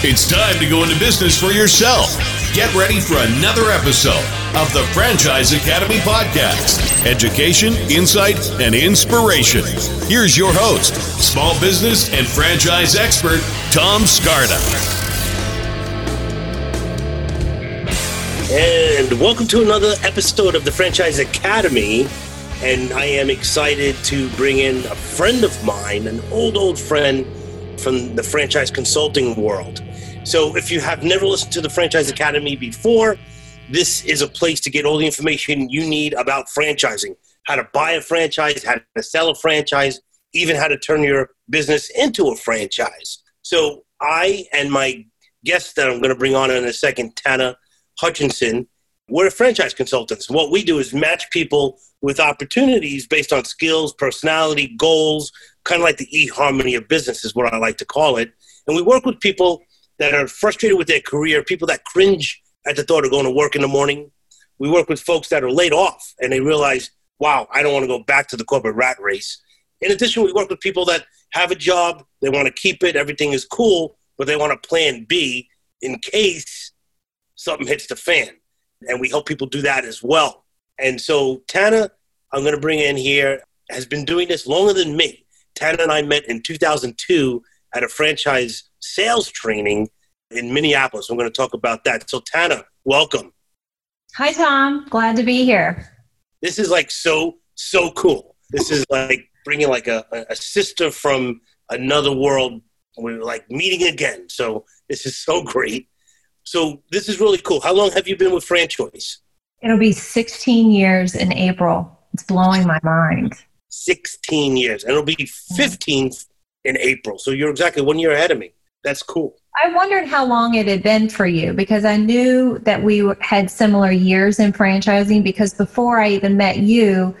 It's time to go into business for yourself. Get ready for another episode of the Franchise Academy podcast education, insight, and inspiration. Here's your host, small business and franchise expert, Tom Scarda. And welcome to another episode of the Franchise Academy. And I am excited to bring in a friend of mine, an old, old friend from the franchise consulting world. So if you have never listened to the Franchise Academy before, this is a place to get all the information you need about franchising how to buy a franchise, how to sell a franchise, even how to turn your business into a franchise. So I and my guest that I'm going to bring on in a second, Tana Hutchinson, we're franchise consultants. What we do is match people with opportunities based on skills, personality, goals, kind of like the eHarmony of business is what I like to call it. And we work with people that are frustrated with their career, people that cringe at the thought of going to work in the morning. We work with folks that are laid off and they realize, wow, I don't want to go back to the corporate rat race. In addition, we work with people that have a job, they want to keep it, everything is cool, but they want a plan B in case something hits the fan. And we help people do that as well. And so Tana, I'm going to bring in here, has been doing this longer than me. Tana and I met in 2002 at a franchise sales training in Minneapolis. I'm going to talk about that. So, Tana, welcome. Hi, Tom. Glad to be here. This is like so, so cool. This is like bringing like a, a sister from another world. We're like meeting again. So, this is so great. So, this is really cool. How long have you been with FranChoice? It'll be 16 years in April. It's blowing my mind. 16 years. And it'll be 15 in April. So, you're exactly one year ahead of me. That's cool. I wondered how long it had been for you because I knew that we had similar years in franchising because before I even met you,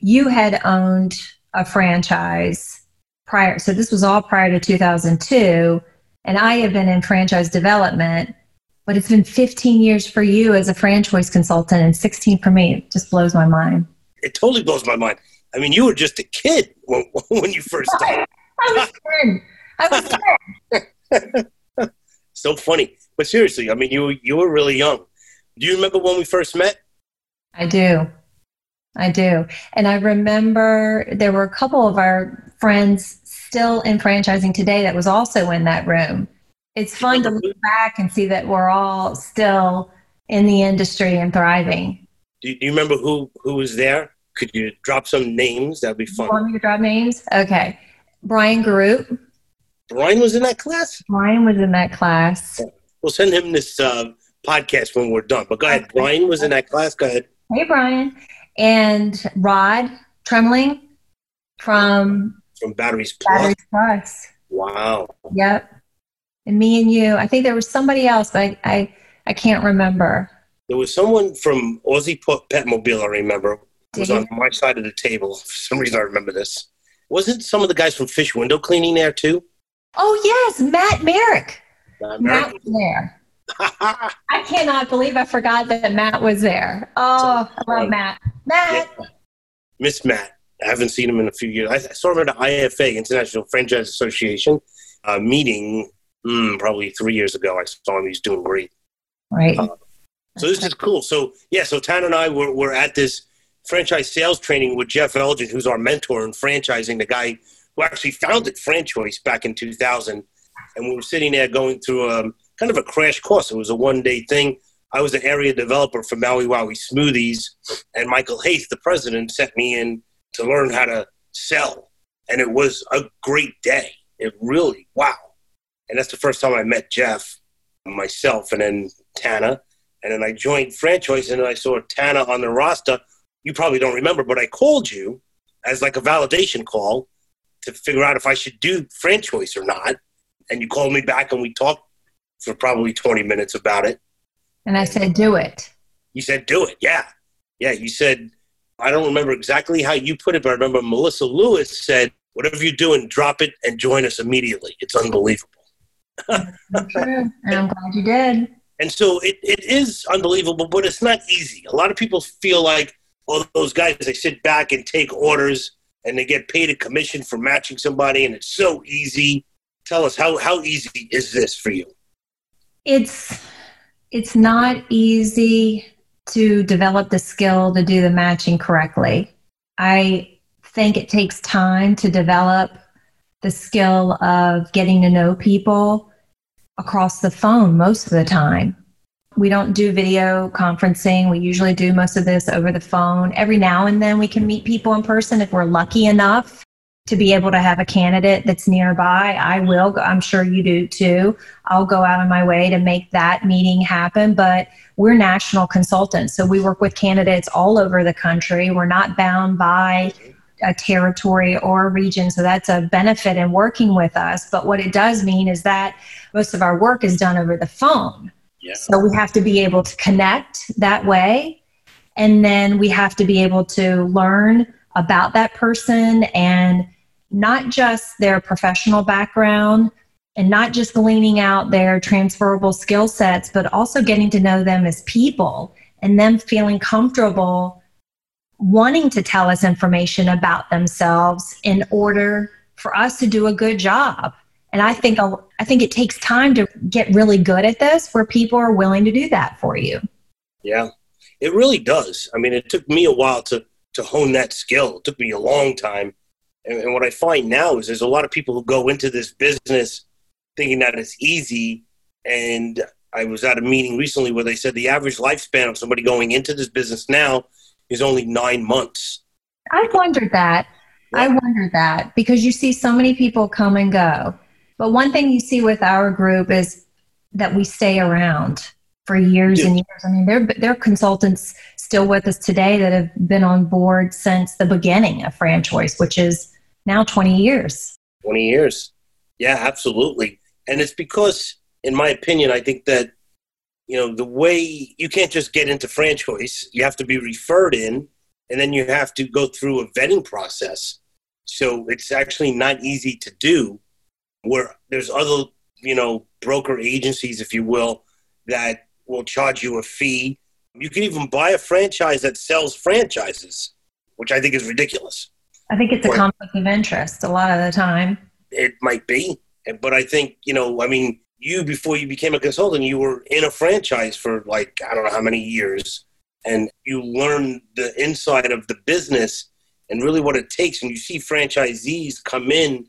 you had owned a franchise prior. So this was all prior to 2002. And I have been in franchise development, but it's been 15 years for you as a franchise consultant and 16 for me. It just blows my mind. It totally blows my mind. I mean, you were just a kid when, when you first started. I was 10. I was 10. so funny. But seriously, I mean, you you were really young. Do you remember when we first met? I do. I do. And I remember there were a couple of our friends still in franchising today that was also in that room. It's fun to look back and see that we're all still in the industry and thriving. Do you, do you remember who, who was there? Could you drop some names? That'd be fun. You want me to drop names? Okay. Brian Garoot. Brian was in that class? Brian was in that class. We'll send him this uh, podcast when we're done. But go ahead. Brian was in that class. Go ahead. Hey, Brian. And Rod Tremling from from Batteries Plus. Batteries Plus. Wow. Yep. And me and you. I think there was somebody else, but I, I, I can't remember. There was someone from Aussie Pet Mobile, I remember, was on my side of the table. For some reason, I remember this. Wasn't some of the guys from Fish Window Cleaning there too? Oh yes, Matt Merrick. Matt, Matt was there. I cannot believe I forgot that Matt was there. Oh, I love Matt. Matt. Yeah. Miss Matt. I haven't seen him in a few years. I saw him at the IFA, International Franchise Association, uh, meeting mm, probably three years ago. I saw him. He's doing great. Right. Uh, so this is cool. So yeah, so Tan and I were, were at this franchise sales training with Jeff Elgin, who's our mentor in franchising, the guy who actually founded Franchoice back in 2000. And we were sitting there going through a kind of a crash course. It was a one day thing. I was an area developer for Maui Wowi Smoothies, and Michael Haith, the president, sent me in to learn how to sell. And it was a great day. It really, wow. And that's the first time I met Jeff, myself, and then Tana. And then I joined Franchoice, and I saw Tana on the roster. You probably don't remember, but I called you as like a validation call to figure out if I should do Franchoice or not. And you called me back and we talked for probably 20 minutes about it. And I said, do it. You said, do it. Yeah. Yeah. You said, I don't remember exactly how you put it, but I remember Melissa Lewis said, whatever you're doing, drop it and join us immediately. It's unbelievable. true. and I'm glad you did. And so it, it is unbelievable, but it's not easy. A lot of people feel like, oh, those guys, they sit back and take orders and they get paid a commission for matching somebody, and it's so easy. Tell us how how easy is this for you? It's it's not easy to develop the skill to do the matching correctly. I think it takes time to develop the skill of getting to know people across the phone most of the time. We don't do video conferencing. We usually do most of this over the phone. Every now and then we can meet people in person if we're lucky enough to be able to have a candidate that's nearby. I will. I'm sure you do too. I'll go out of my way to make that meeting happen. But we're national consultants, so we work with candidates all over the country. We're not bound by a territory or a region, so that's a benefit in working with us. But what it does mean is that most of our work is done over the phone. Yeah. So we have to be able to connect that way. And then we have to be able to learn about that person and not just their professional background and not just gleaning out their transferable skill sets, but also getting to know them as people and them feeling comfortable wanting to tell us information about themselves in order for us to do a good job. And I think I think it takes time to get really good at this where people are willing to do that for you. Yeah. It really does. I mean, it took me a while to to hone that skill. It took me a long time. And, and what I find now is there's a lot of people who go into this business thinking that it's easy. And I was at a meeting recently where they said the average lifespan of somebody going into this business now is only nine months. I wondered that. Yeah. I wondered that because you see so many people come and go. But one thing you see with our group is that we stay around for years yeah. and years. I mean, they're they're consultants still with us today that have been on board since the beginning of FranChoice, which is now 20 years. 20 years. Yeah, absolutely. And it's because, in my opinion, I think that, you know, the way you can't just get into FranChoice, you have to be referred in, and then you have to go through a vetting process. So it's actually not easy to do where there's other, you know, broker agencies, if you will, that will charge you a fee. You can even buy a franchise that sells franchises, which I think is ridiculous. I think it's a conflict of interest a lot of the time. It might be. But I think, you know, I mean, you, before you became a consultant, you were in a franchise for like, I don't know how many years. And you learn the inside of the business and really what it takes. And you see franchisees come in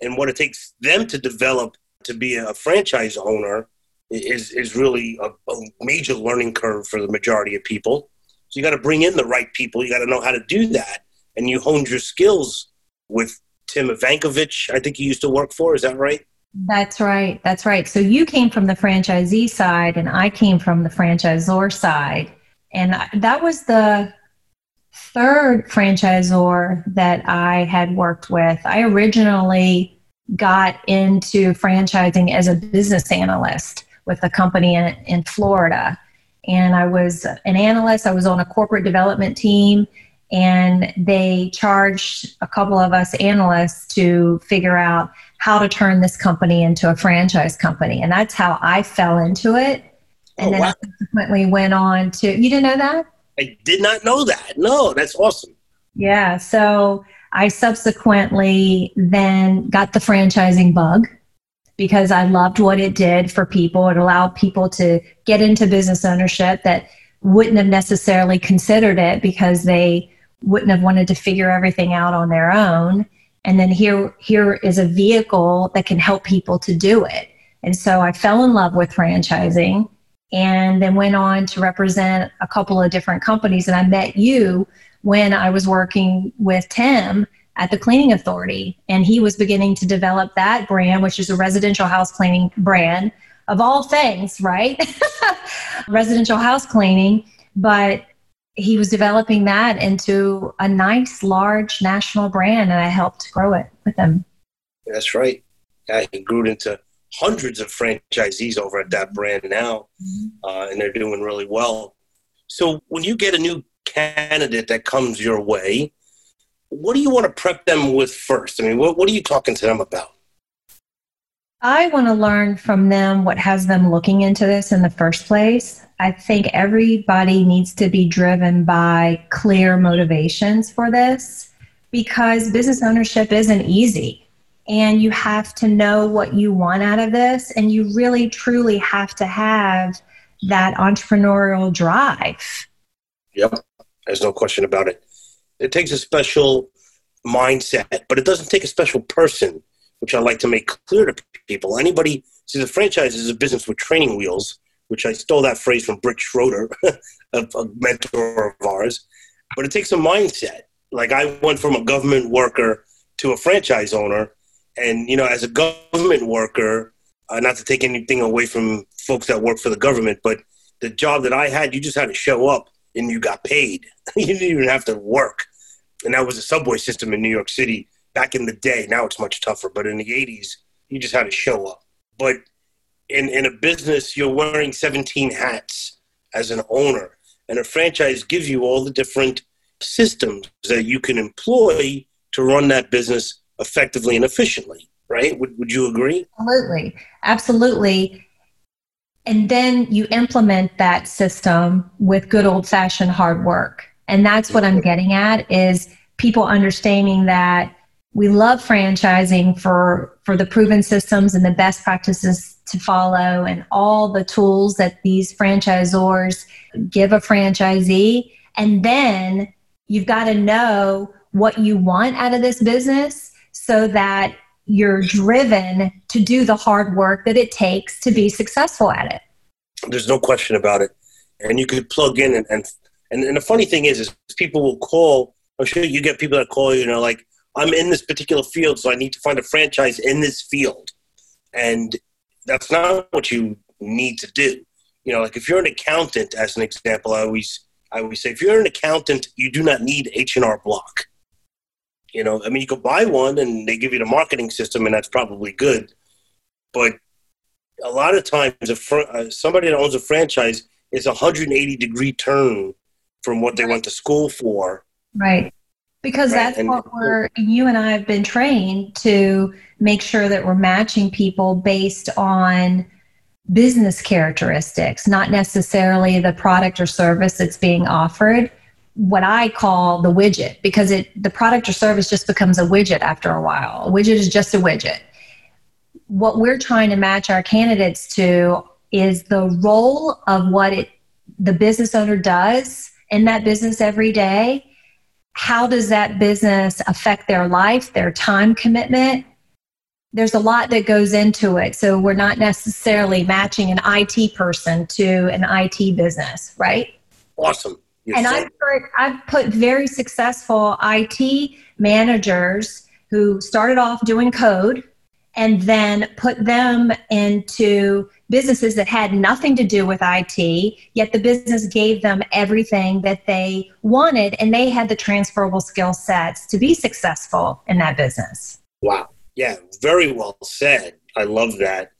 and what it takes them to develop to be a franchise owner is is really a, a major learning curve for the majority of people. So you got to bring in the right people. You got to know how to do that, and you honed your skills with Tim Ivankovich. I think you used to work for. Is that right? That's right. That's right. So you came from the franchisee side, and I came from the franchisor side, and that was the third franchisor that I had worked with. I originally got into franchising as a business analyst with a company in, in Florida. And I was an analyst, I was on a corporate development team, and they charged a couple of us analysts to figure out how to turn this company into a franchise company. And that's how I fell into it. Oh, and oh, then wow. subsequently went on to, you didn't know that? I did not know that. No, that's awesome. Yeah. So I subsequently then got the franchising bug because I loved what it did for people. It allowed people to get into business ownership that wouldn't have necessarily considered it because they wouldn't have wanted to figure everything out on their own. And then here, here is a vehicle that can help people to do it. And so I fell in love with franchising and then went on to represent a couple of different companies. And I met you when I was working with Tim at the Cleaning Authority. And he was beginning to develop that brand, which is a residential house cleaning brand of all things, right? residential house cleaning. But he was developing that into a nice, large national brand, and I helped grow it with him. That's right. Yeah, he grew it into hundreds of franchisees over at that brand now, mm-hmm. uh, and they're doing really well. So when you get a new candidate that comes your way, what do you want to prep them with first? I mean, what, what are you talking to them about? I want to learn from them what has them looking into this in the first place. I think everybody needs to be driven by clear motivations for this because business ownership isn't easy. And you have to know what you want out of this and you really truly have to have that entrepreneurial drive. Yep there's no question about it. It takes a special mindset but it doesn't take a special person which i like to make clear to people. Anybody see the franchise is a business with training wheels which i stole that phrase from britt schroeder a, a mentor of ours but it takes a mindset. Like i went from a government worker to a franchise owner and you know, as a government worker, uh, not to take anything away from folks that work for the government, but the job that I had, you just had to show up and you got paid. you didn't even have to work. And that was a subway system in New York City back in the day. Now it's much tougher, but in the 80s, you just had to show up. But in, in a business, you're wearing 17 hats as an owner. And a franchise gives you all the different systems that you can employ to run that business effectively and efficiently, right? Would, would you agree? Absolutely. Absolutely. And then you implement that system with good old fashioned hard work. And that's what I'm getting at is people understanding that we love franchising for for the proven systems and the best practices to follow and all the tools that these franchisors give a franchisee and then you've got to know what you want out of this business so that you're driven to do the hard work that it takes to be successful at it. There's no question about it. And you could plug in and, and, and, and the funny thing is, is people will call, I'm sure you get people that call you, you know, like, I'm in this particular field, so I need to find a franchise in this field. And that's not what you need to do. You know, like if you're an accountant, as an example, I always I always say if you're an accountant, you do not need H and R Block. You know, I mean, you could buy one and they give you the marketing system, and that's probably good. But a lot of times, a fr- uh, somebody that owns a franchise is a 180 degree turn from what they went to school for. Right. Because right. that's and, what we're, you and I have been trained to make sure that we're matching people based on business characteristics, not necessarily the product or service that's being offered what I call the widget because it the product or service just becomes a widget after a while. A widget is just a widget. What we're trying to match our candidates to is the role of what it the business owner does in that business every day. How does that business affect their life, their time commitment? There's a lot that goes into it. So we're not necessarily matching an IT person to an IT business, right? Awesome and I've put, I've put very successful IT managers who started off doing code and then put them into businesses that had nothing to do with IT, yet the business gave them everything that they wanted, and they had the transferable skill sets to be successful in that business. Wow. Yeah, very well said. I love that.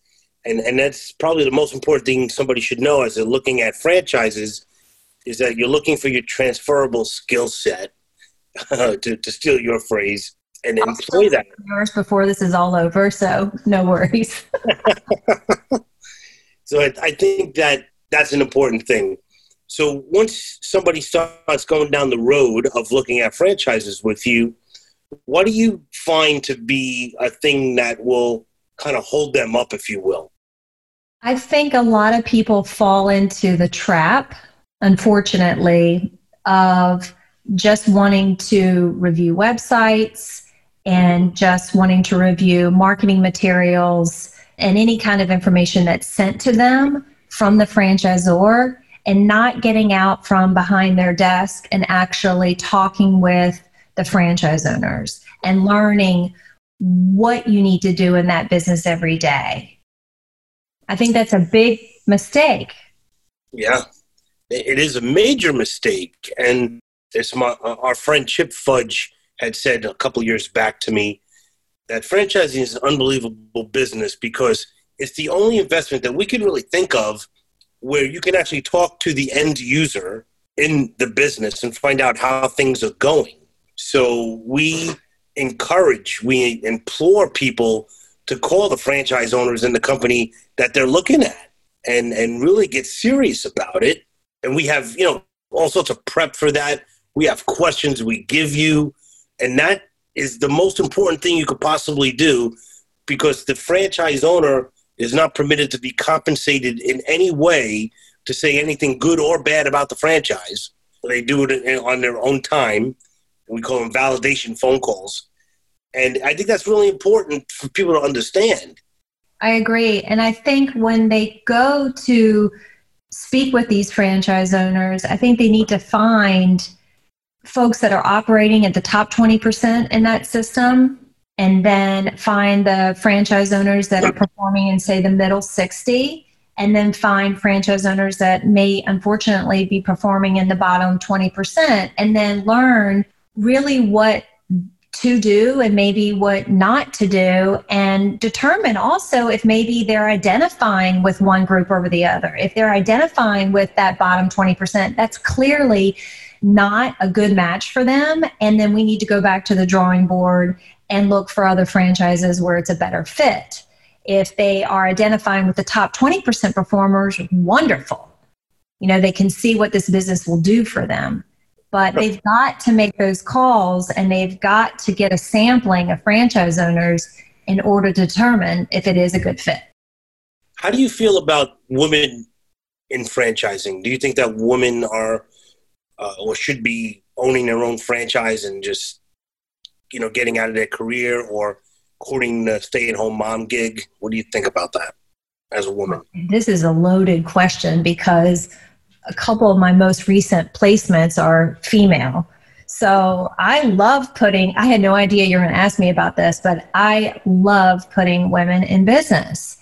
And, and that's probably the most important thing somebody should know as they're looking at franchises is that you're looking for your transferable skill set, uh, to, to steal your phrase, and employ that. Yours before this is all over, so no worries. so I, I think that that's an important thing. So once somebody starts going down the road of looking at franchises with you, what do you find to be a thing that will kind of hold them up, if you will? I think a lot of people fall into the trap unfortunately, of just wanting to review websites and just wanting to review marketing materials and any kind of information that's sent to them from the franchisor and not getting out from behind their desk and actually talking with the franchise owners and learning what you need to do in that business every day. I think that's a big mistake. Yeah, it is a major mistake. And there's my, uh, our friend Chip Fudge had said a couple years back to me that franchising is an unbelievable business because it's the only investment that we can really think of where you can actually talk to the end user in the business and find out how things are going. So we encourage, we implore people to call the franchise owners in the company that they're looking at and, and really get serious about it and we have you know all sorts of prep for that. We have questions we give you, and that is the most important thing you could possibly do because the franchise owner is not permitted to be compensated in any way to say anything good or bad about the franchise. They do it on their own time. We call them validation phone calls. And I think that's really important for people to understand. I agree. And I think when they go to speak with these franchise owners, I think they need to find folks that are operating at the top 20% in that system and then find the franchise owners that are performing in say the middle 60 and then find franchise owners that may unfortunately be performing in the bottom 20% and then learn really what to do and maybe what not to do and determine also if maybe they're identifying with one group over the other if they're identifying with that bottom 20% that's clearly not a good match for them and then we need to go back to the drawing board and look for other franchises where it's a better fit. If they are identifying with the top 20% performers, wonderful. You know, they can see what this business will do for them. But they've got to make those calls and they've got to get a sampling of franchise owners in order to determine if it is a good fit. How do you feel about women in franchising? Do you think that women are uh, or should be owning their own franchise and just you know, getting out of their career or courting the stay-at-home mom gig? What do you think about that as a woman? This is a loaded question because a couple of my most recent placements are female. So I love putting, I had no idea you were going to ask me about this, but I love putting women in business.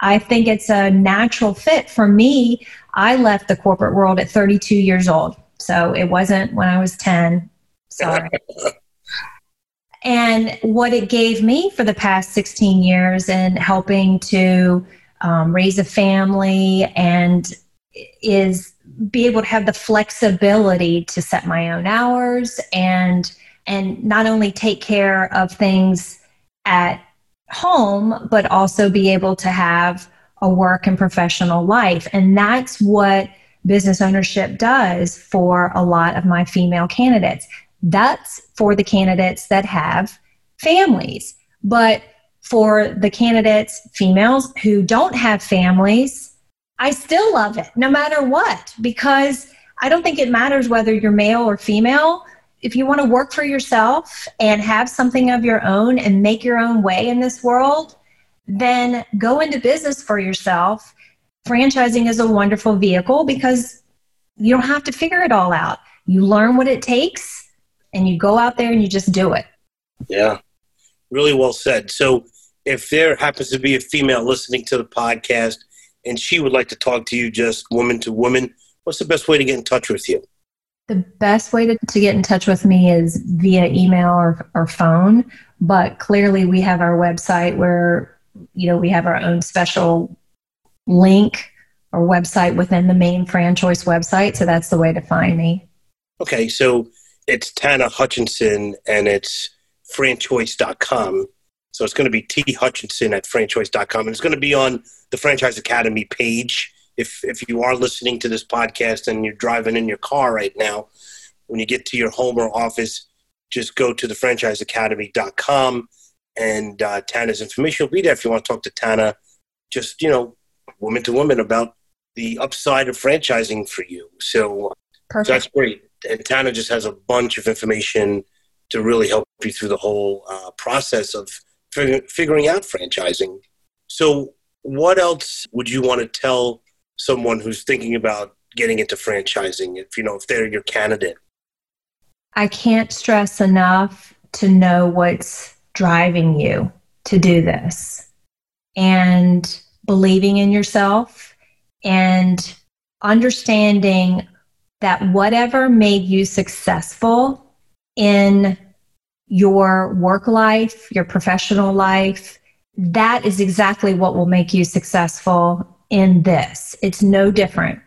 I think it's a natural fit for me. I left the corporate world at 32 years old. So it wasn't when I was 10. Sorry. and what it gave me for the past 16 years in helping to um, raise a family and is be able to have the flexibility to set my own hours and and not only take care of things at home but also be able to have a work and professional life and that's what business ownership does for a lot of my female candidates that's for the candidates that have families. But for the candidates, females who don't have families, I still love it no matter what because I don't think it matters whether you're male or female. If you want to work for yourself and have something of your own and make your own way in this world, then go into business for yourself. Franchising is a wonderful vehicle because you don't have to figure it all out. You learn what it takes and you go out there and you just do it. Yeah, really well said. So, if there happens to be a female listening to the podcast and she would like to talk to you just woman to woman, what's the best way to get in touch with you? The best way to, to get in touch with me is via email or, or phone. But clearly, we have our website where, you know, we have our own special link or website within the main franchise website. So that's the way to find me. Okay. So it's Tana Hutchinson and it's franchoice.com. So it's going to be T Hutchinson at franchoice.com. And it's going to be on the Franchise Academy page. If, if you are listening to this podcast and you're driving in your car right now, when you get to your home or office, just go to the franchiseacademy.com and uh, Tana's information will be there if you want to talk to Tana, just, you know, woman to woman about the upside of franchising for you. So, so that's great and Tana just has a bunch of information to really help you through the whole uh, process of figuring out franchising. So, what else would you want to tell someone who's thinking about getting into franchising? If you know, if they're your candidate, I can't stress enough to know what's driving you to do this, and believing in yourself, and understanding that whatever made you successful in your work life, your professional life, that is exactly what will make you successful in this. It's no different.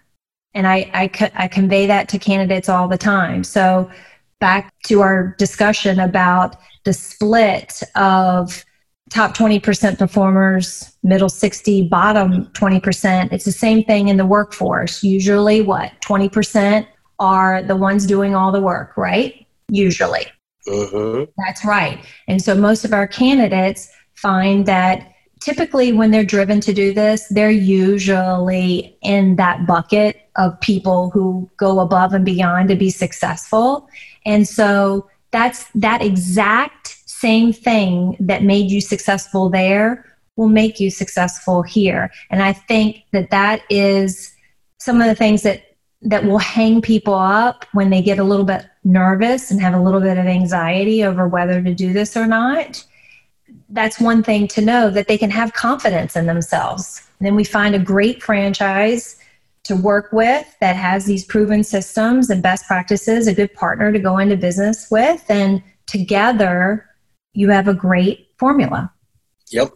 And I, I, I convey that to candidates all the time. So, back to our discussion about the split of top 20% performers, middle 60, bottom 20%. It's the same thing in the workforce. Usually, what, 20% are the ones doing all the work, right? Usually. Mm-hmm. That's right. And so most of our candidates find that typically when they're driven to do this, they're usually in that bucket of people who go above and beyond to be successful. And so that's that exact same thing that made you successful there will make you successful here. And I think that that is some of the things that that will hang people up when they get a little bit nervous and have a little bit of anxiety over whether to do this or not. That's one thing to know that they can have confidence in themselves. And then we find a great franchise to work with that has these proven systems and best practices, a good partner to go into business with, and together you have a great formula. Yep,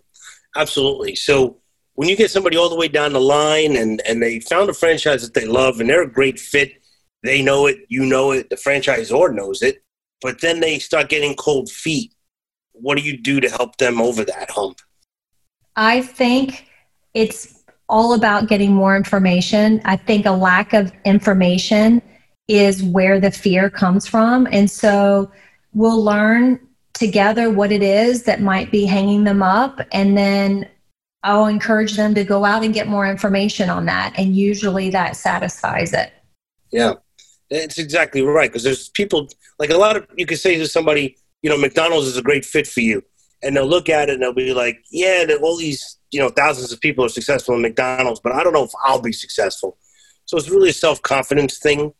absolutely. So when you get somebody all the way down the line and, and they found a franchise that they love and they're a great fit, they know it, you know it, the franchisor knows it, but then they start getting cold feet. What do you do to help them over that hump? I think it's all about getting more information. I think a lack of information is where the fear comes from. And so we'll learn together what it is that might be hanging them up and then I'll encourage them to go out and get more information on that. And usually that satisfies it. Yeah, it's exactly right. Because there's people, like a lot of, you could say to somebody, you know, McDonald's is a great fit for you. And they'll look at it and they'll be like, yeah, all these, you know, thousands of people are successful in McDonald's, but I don't know if I'll be successful. So it's really a self confidence thing.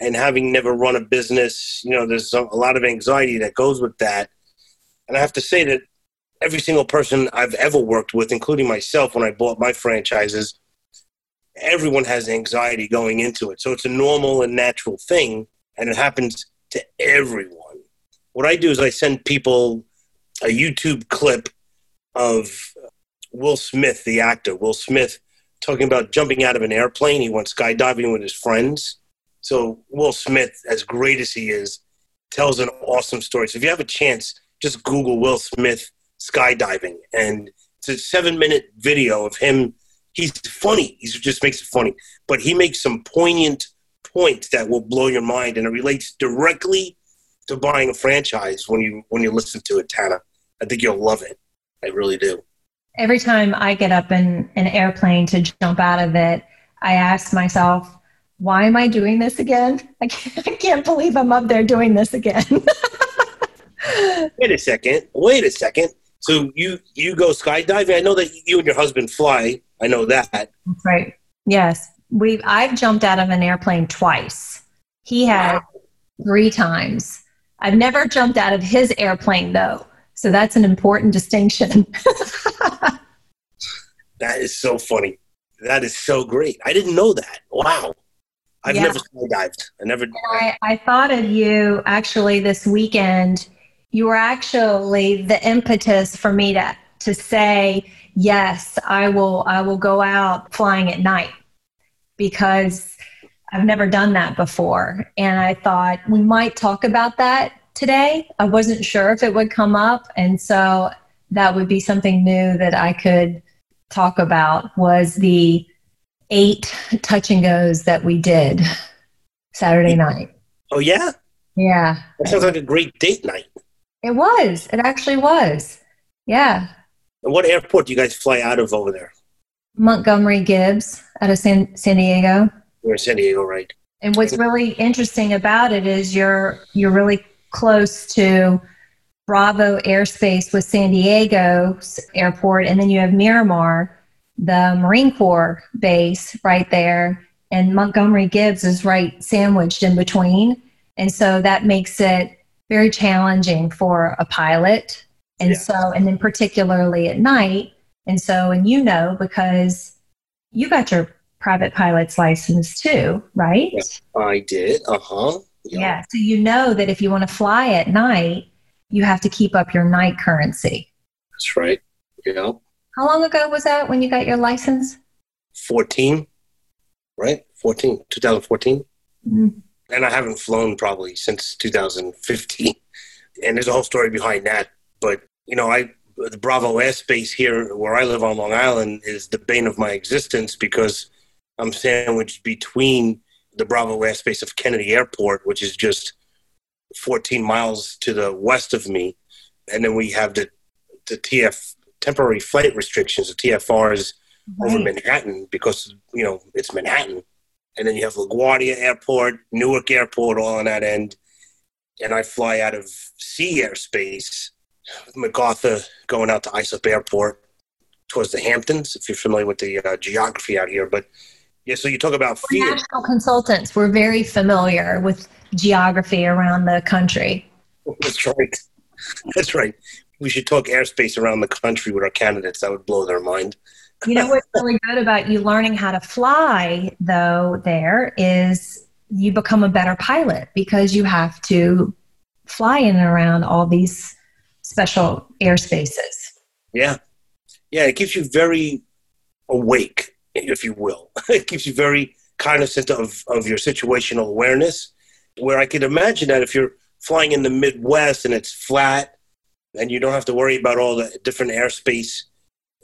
And having never run a business, you know, there's a lot of anxiety that goes with that. And I have to say that every single person I've ever worked with, including myself when I bought my franchises, everyone has anxiety going into it. So it's a normal and natural thing, and it happens to everyone. What I do is I send people a YouTube clip of Will Smith, the actor, Will Smith, talking about jumping out of an airplane. He went skydiving with his friends. So Will Smith, as great as he is, tells an awesome story. So if you have a chance, just Google Will Smith skydiving, and it's a seven minute video of him. He's funny. He just makes it funny, but he makes some poignant points that will blow your mind, and it relates directly to buying a franchise when you when you listen to it, Tana. I think you'll love it. I really do. Every time I get up in an airplane to jump out of it, I ask myself, why am I doing this again? I can't, I can't believe I'm up there doing this again. wait a second. Wait a second. So you you go skydiving. I know that you and your husband fly. I know that. That's right. Yes, We've I've jumped out of an airplane twice. He had wow. three times. I've never jumped out of his airplane though. So that's an important distinction. that is so funny. That is so great. I didn't know that. Wow. I've yeah. never skydived. I never. I, I thought of you actually this weekend you were actually the impetus for me to to say yes i will i will go out flying at night because i've never done that before. And i thought we might talk about that today. I wasn't sure if it would come up. And so that would be something new that i could talk about was the eight touch and goes that we did saturday night. Oh yeah? Yeah. That sounds like a great date night. It was. It actually was. Yeah. And what airport do you guys fly out of over there? Montgomery Gibbs out of San, San Diego. We're in San Diego, right? And what's really interesting about it is you're you're really close to Bravo airspace with San Diego airport, and then you have Miramar, the Marine Corps base right there, and Montgomery Gibbs is right sandwiched in between, and so that makes it very challenging for a pilot. And yeah. so, and then particularly at night. And so, and you know, because you got your private pilot's license too, right? Yeah, I did. Uh huh. Yeah. yeah. So you know that if you want to fly at night, you have to keep up your night currency. That's right. Yeah. How long ago was that when you got your license? 14, right? 14, 2014. Mm-hmm and I haven't flown probably since 2015. And there's a whole story behind that. But you know, I the Bravo airspace here where I live on Long Island is the bane of my existence because I'm sandwiched between the Bravo airspace of Kennedy Airport, which is just 14 miles to the west of me, and then we have the the TF temporary flight restrictions, the TFRs right. over Manhattan because you know it's Manhattan, and then you have LaGuardia Airport, Newark Airport, all on that end, and I fly out of sea airspace, MacArthur going out to Islip Airport towards the Hamptons, if you're familiar with the uh, geography out here, but. Yeah, so you talk about fear. We're national consultants. We're very familiar with geography around the country. That's right. That's right. We should talk airspace around the country with our candidates. That would blow their mind. you know what's really good about you learning how to fly, though, there is you become a better pilot because you have to fly in and around all these special airspaces. Yeah. Yeah, it keeps you very awake, if you will. It keeps you very cognizant of, of your situational awareness where I could imagine that if you're flying in the Midwest and it's flat and you don't have to worry about all the different airspace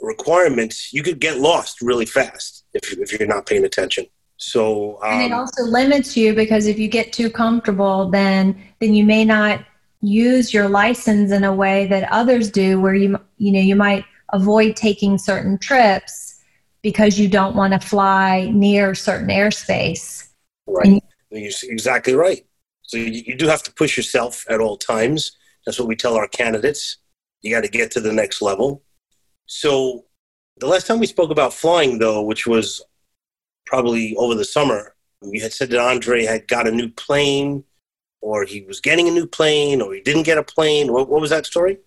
requirements, you could get lost really fast if, if you're not paying attention. So, um, and it um, also limits you because if you get too comfortable, then then you may not use your license in a way that others do, where you you know you might avoid taking certain trips because you don't want to fly near certain airspace. Right. You're exactly right. So you, you do have to push yourself at all times. That's what we tell our candidates. You got to get to the next level. So the last time we spoke about flying, though, which was probably over the summer, you had said that Andre had got a new plane, or he was getting a new plane, or he didn't get a plane. What, what was that story?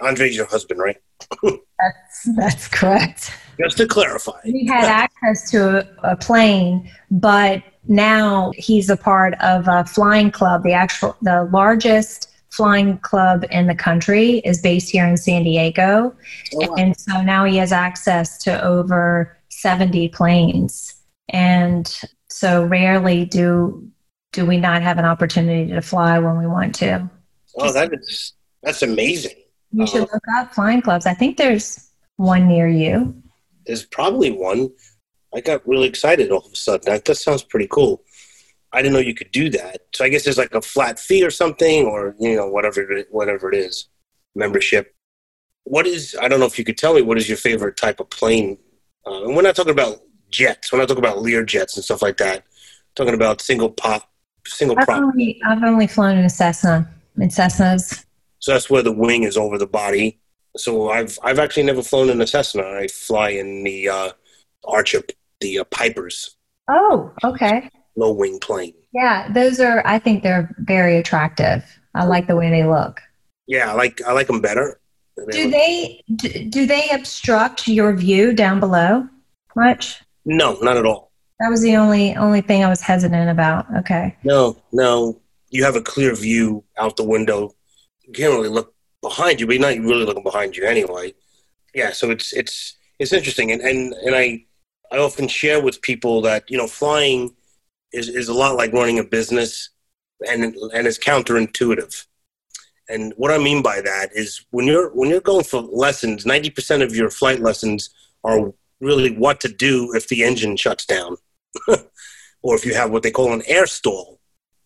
Andre's your husband, right? that's that's correct. Just to clarify, he had access to a, a plane, but now he's a part of a flying club. The actual, the largest flying club in the country is based here in San Diego, oh, wow. and so now he has access to over seventy planes. And so rarely do do we not have an opportunity to fly when we want to. Oh, that is that's amazing. You should uh, look up flying clubs. I think there's one near you. There's probably one. I got really excited all of a sudden. That, that sounds pretty cool. I didn't know you could do that. So I guess there's like a flat fee or something, or you know whatever whatever it is, membership. What is? I don't know if you could tell me what is your favorite type of plane. Uh, and we're not talking about jets. We're not talking about Lear jets and stuff like that. We're talking about single pop, single I've prop. Only, I've only flown in a Cessna. In Cessnas. So that's where the wing is over the body. So I've I've actually never flown in a Cessna. I fly in the uh, Archer the uh, Pipers. Oh, okay. Low wing plane. Yeah, those are. I think they're very attractive. I like the way they look. Yeah, I like I like them better. They do look. they do they obstruct your view down below much? No, not at all. That was the only only thing I was hesitant about. Okay. No, no. You have a clear view out the window. You can't really look behind you, but you're not really looking behind you anyway. Yeah, so it's it's it's interesting, and and and I I often share with people that you know flying is is a lot like running a business, and and it's counterintuitive. And what I mean by that is when you're when you're going for lessons, ninety percent of your flight lessons are really what to do if the engine shuts down, or if you have what they call an air stall.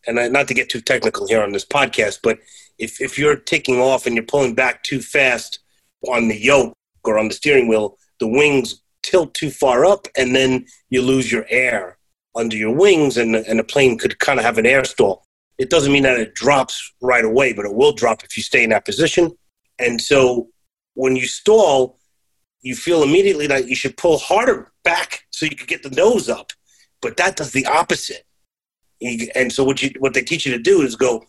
And not to get too technical here on this podcast, but if if you're taking off and you're pulling back too fast on the yoke or on the steering wheel, the wings tilt too far up and then you lose your air under your wings and, and the plane could kind of have an air stall. It doesn't mean that it drops right away, but it will drop if you stay in that position. And so when you stall, you feel immediately that you should pull harder back so you can get the nose up. But that does the opposite. And so what you what they teach you to do is go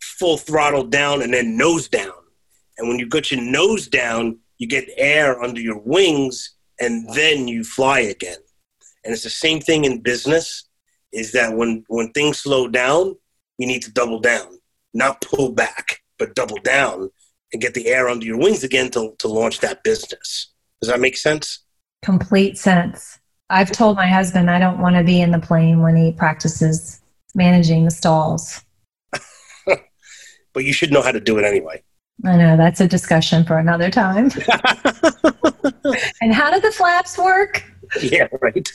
full throttle down and then nose down. And when you get your nose down, you get air under your wings and then you fly again. And it's the same thing in business is that when, when things slow down, you need to double down, not pull back, but double down and get the air under your wings again to, to launch that business. Does that make sense? Complete sense. I've told my husband I don't want to be in the plane when he practices managing the stalls. but you should know how to do it anyway. I know that's a discussion for another time. and how do the flaps work? Yeah, right.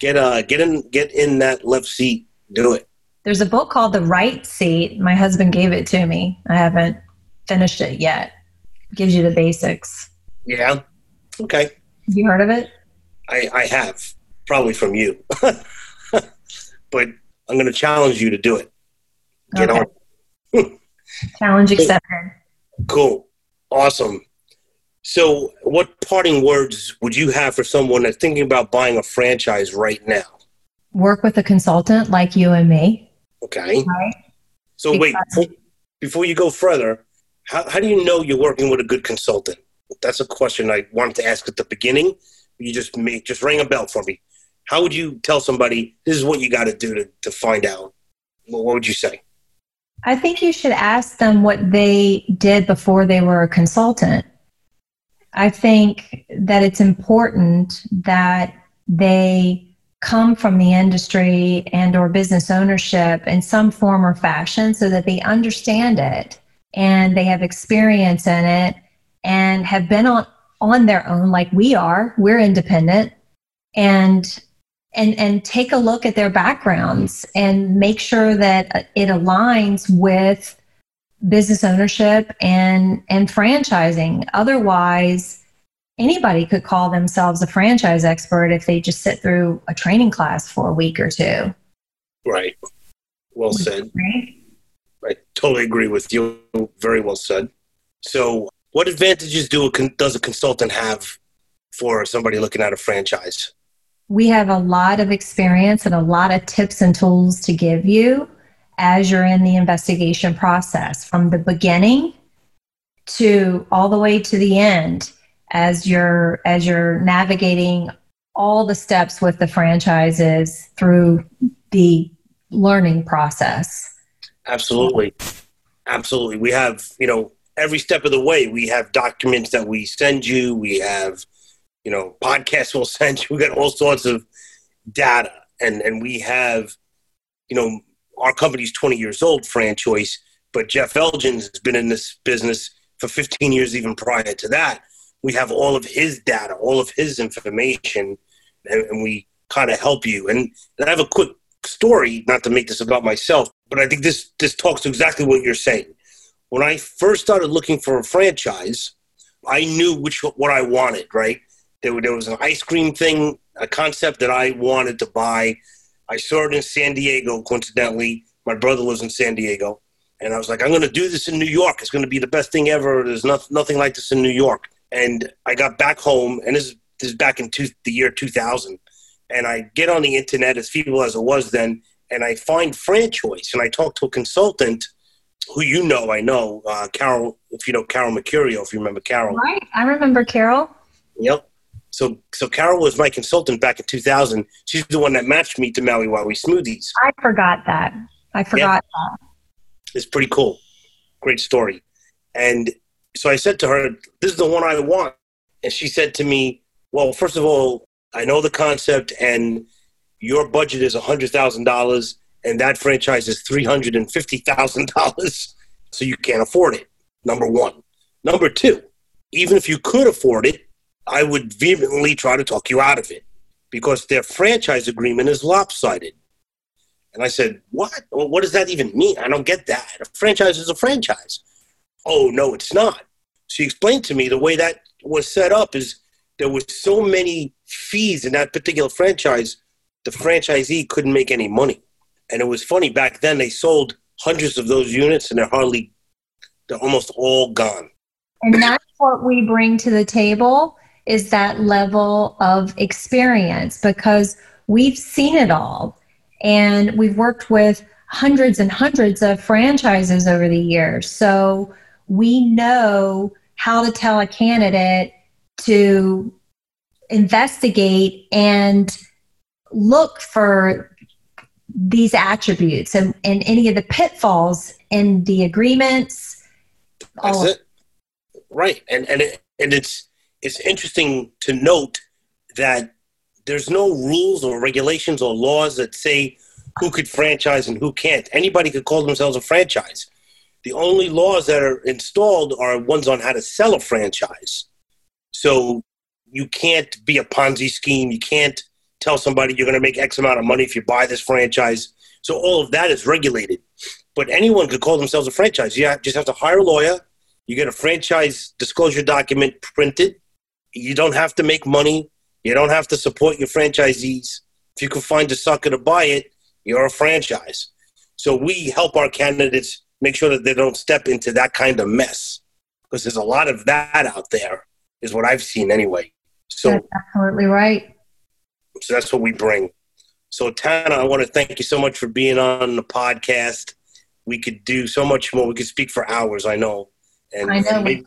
Get uh get in get in that left seat. Do it. there's a book called The Right Seat. My husband gave it to me. I haven't finished it yet. It gives you the basics. Yeah. Okay. Have you heard of it? I, I have, probably from you. but I'm going to challenge you to do it. Get Okay. on. Challenge accepted. Cool. Awesome. So, what parting words would you have for someone that's thinking about buying a franchise right now? Work with a consultant like you and me. Okay. Right. So, wait, Because- before, before you go further, how, how do you know you're working with a good consultant? That's a question I wanted to ask at the beginning. You just make, just ring a bell for me. How would you tell somebody this is what you got to do to to find out? What what would you say? I think you should ask them what they did before they were a consultant. I think that it's important that they come from the industry and or business ownership in some form or fashion so that they understand it and they have experience in it and have been on on their own like we are we're independent and and and take a look at their backgrounds and make sure that it aligns with business ownership and and franchising otherwise anybody could call themselves a franchise expert if they just sit through a training class for a week or two Right. Well said. right I totally agree with you. Very well said. So, what advantages do a does a consultant have for somebody looking at a franchise? we have a lot of experience and a lot of tips and tools to give you as you're in the investigation process from the beginning to all the way to the end as you're as you're navigating all the steps with the franchises through the learning process Absolutely. Absolutely. We have, you know, every step of the way, we have documents that we send you. We have, you know, podcasts we'll send you. We got all sorts of data. And, and we have, you know, our company's 20 years old, FranChoice, but Jeff Elgin has been in this business for 15 years, even prior to that. We have all of his data, all of his information, and, and we kind of help you. And, and I have a quick story, not to make this about myself, but I think this this talks to exactly what you're saying. When I first started looking for a franchise, I knew which what I wanted. Right there, there was an ice cream thing, a concept that I wanted to buy. I saw it in San Diego. Coincidentally, my brother lives in San Diego, and I was like, I'm going to do this in New York. It's going to be the best thing ever. There's not, nothing like this in New York. And I got back home, and this is, this is back in two, the year 2000 and I get on the internet as feeble as it was then, and I find franchise. and I talk to a consultant who you know, I know, uh, Carol, if you know Carol Mercurio, if you remember Carol. right i remember carol Yep. So, so Carol was my consultant back in 2000. She's the one that matched me to Maui Wowi Smoothies. i forgot that i forgot that It's pretty cool. Great story. And so I said to her, This is the one I want. And she said to me, Well, first of all, I know the concept, and your budget is $100,000, and that franchise is $350,000. So you can't afford it. Number one. Number two, even if you could afford it, I would vehemently try to talk you out of it because their franchise agreement is lopsided. And I said, What? What does that even mean? I don't get that. A franchise is a franchise. Oh, no, it's not. She explained to me the way that was set up is there was so many fees in that particular franchise, the franchisee couldn't make any money. And it was funny, back then they sold hundreds of those units and they're hardly, they're almost all gone. And that's what we bring to the table is that level of experience because we've seen it all. And we've worked with hundreds and hundreds of franchises over the years. So we know how to tell a candidate to investigate and look for these attributes and, and any of the pitfalls in the agreements. That's it. Right. And and it, and it's it's interesting to note that there's no rules or regulations or laws that say who could franchise and who can't. Anybody could call themselves a franchise. The only laws that are installed are ones on how to sell a franchise. So you can't be a Ponzi scheme. You can't tell somebody you're going to make X amount of money if you buy this franchise. So all of that is regulated. But anyone could call themselves a franchise. You just have to hire a lawyer. You get a franchise disclosure document printed. You don't have to make money. You don't have to support your franchisees. If you can find a sucker to buy it, you're a franchise. So we help our candidates make sure that they don't step into that kind of mess because there's a lot of that out there, is what I've seen anyway. So that's absolutely right. So that's what we bring. So Tana, I want to thank you so much for being on the podcast. We could do so much more. We could speak for hours. I know. And I know.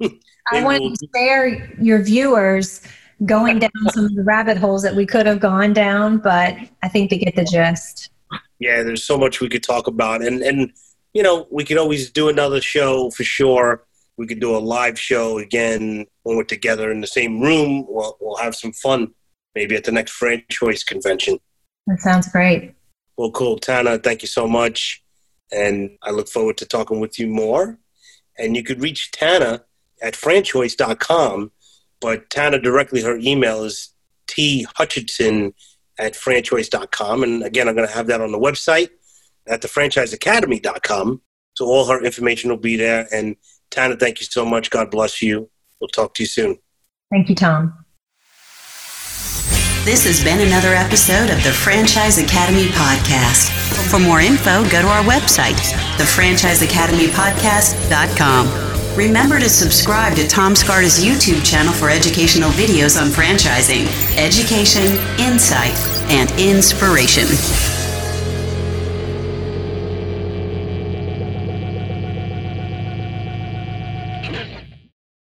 We'll, I want we'll, to spare your viewers going down some of the rabbit holes that we could have gone down, but I think they get the gist. Yeah, there's so much we could talk about, and and you know we could always do another show for sure. We could do a live show again when we're together in the same room. We'll we'll have some fun, maybe at the next franchise convention. That sounds great. Well, cool, Tana. Thank you so much, and I look forward to talking with you more. And you could reach Tana at franchoice.com but Tana directly, her email is t hutchinson at franchoice.com. And again, I'm going to have that on the website at thefranchiseacademy.com. So all her information will be there. And Tana, thank you so much. God bless you. We'll talk to you soon. Thank you, Tom. This has been another episode of the Franchise Academy Podcast. For more info, go to our website, thefranchiseacademypodcast.com. Remember to subscribe to Tom Scarda's YouTube channel for educational videos on franchising, education, insight, and inspiration.